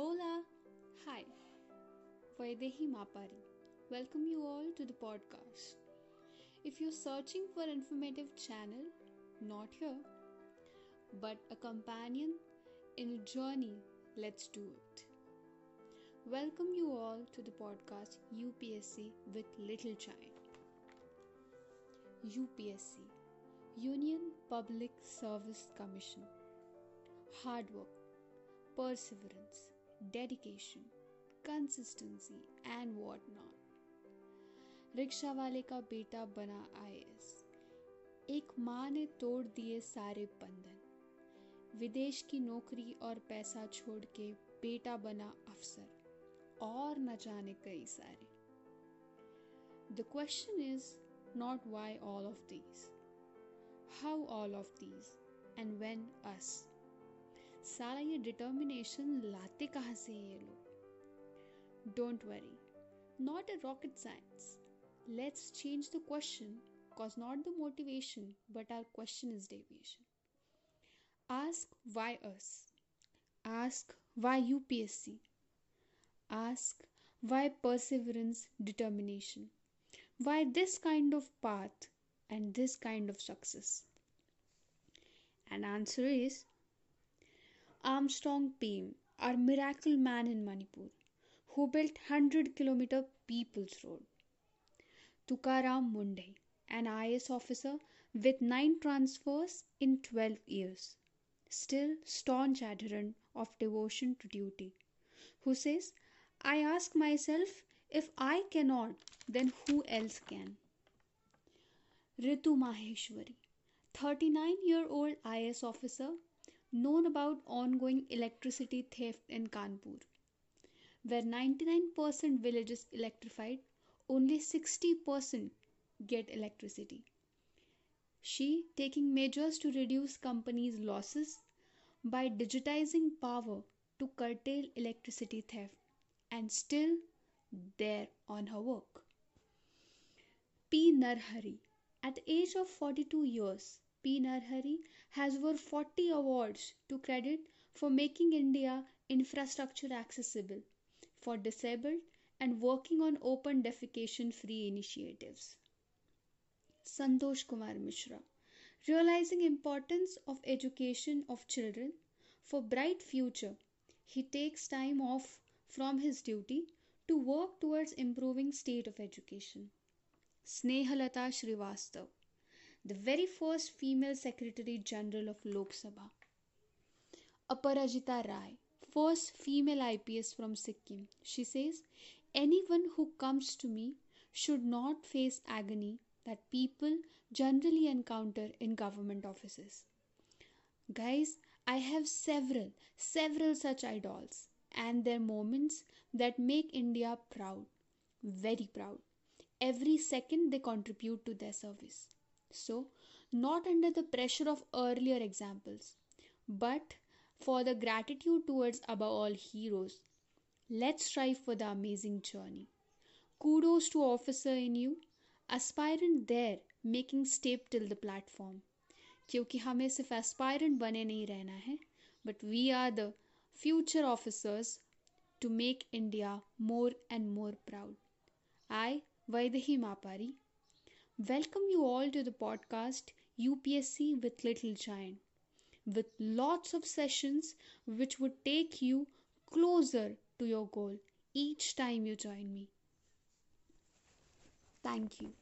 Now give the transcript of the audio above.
Hola! Hi, Vaidehi Mapari. Welcome you all to the podcast. If you're searching for informative channel, not here, but a companion in a journey, let's do it. Welcome you all to the podcast UPSC with Little Child. UPSC Union Public Service Commission. Hard work, perseverance, dedication, consistency, and whatnot. रिक्शा वाले का बेटा बना IAS एक माँ ने तोड़ दिए सारे बंधन विदेश की नौकरी और पैसा छोड़ के बेटा बना अफसर और न जाने कई सारे the question is not why all of these how all of these and when us सारा ये डिटर्मिनेशन लाते कहाँ से ये लोग don't worry not a rocket science let's change the question cause not the motivation but our question is deviation ask why us ask why upsc ask why perseverance determination why this kind of path and this kind of success and answer is Armstrong Pame, our miracle man in Manipur, who built 100 km People's Road. Tukaram Munde, an IAS officer with 9 transfers in 12 years, still staunch adherent of devotion to duty, who says, I ask myself, if I cannot, then who else can? Ritu Maheshwari, 39 year old IAS officer known about ongoing electricity theft in Kanpur. Where 99% villages electrified, only 60% get electricity. She taking measures to reduce companies' losses by digitizing power to curtail electricity theft and still there on her work. P. Narhari, at age of 42 years, P. Narhari has over 40 awards to credit for making India infrastructure accessible for disabled and working on open defecation free initiatives. Santosh Kumar Mishra realizing importance of education of children for bright future he takes time off from his duty to work towards improving state of education snehalata srivastav the very first female Secretary General of Lok Sabha. Aparajita Rai, first female IPS from Sikkim. She says, Anyone who comes to me should not face agony that people generally encounter in government offices. Guys, I have several, several such idols and their moments that make India proud, very proud. Every second they contribute to their service. So, not under the pressure of earlier examples, but for the gratitude towards above all heroes. Let's strive for the amazing journey. Kudos to officer in you, aspirant there making step till the platform. क्योंकि हमें सिर्फ़ aspirant बने नहीं रहना है but we are the future officers to make India more and more proud I Vaidehi Mapari Welcome you all to the podcast UPSC with Little Giant, with lots of sessions which would take you closer to your goal each time you join me. Thank you.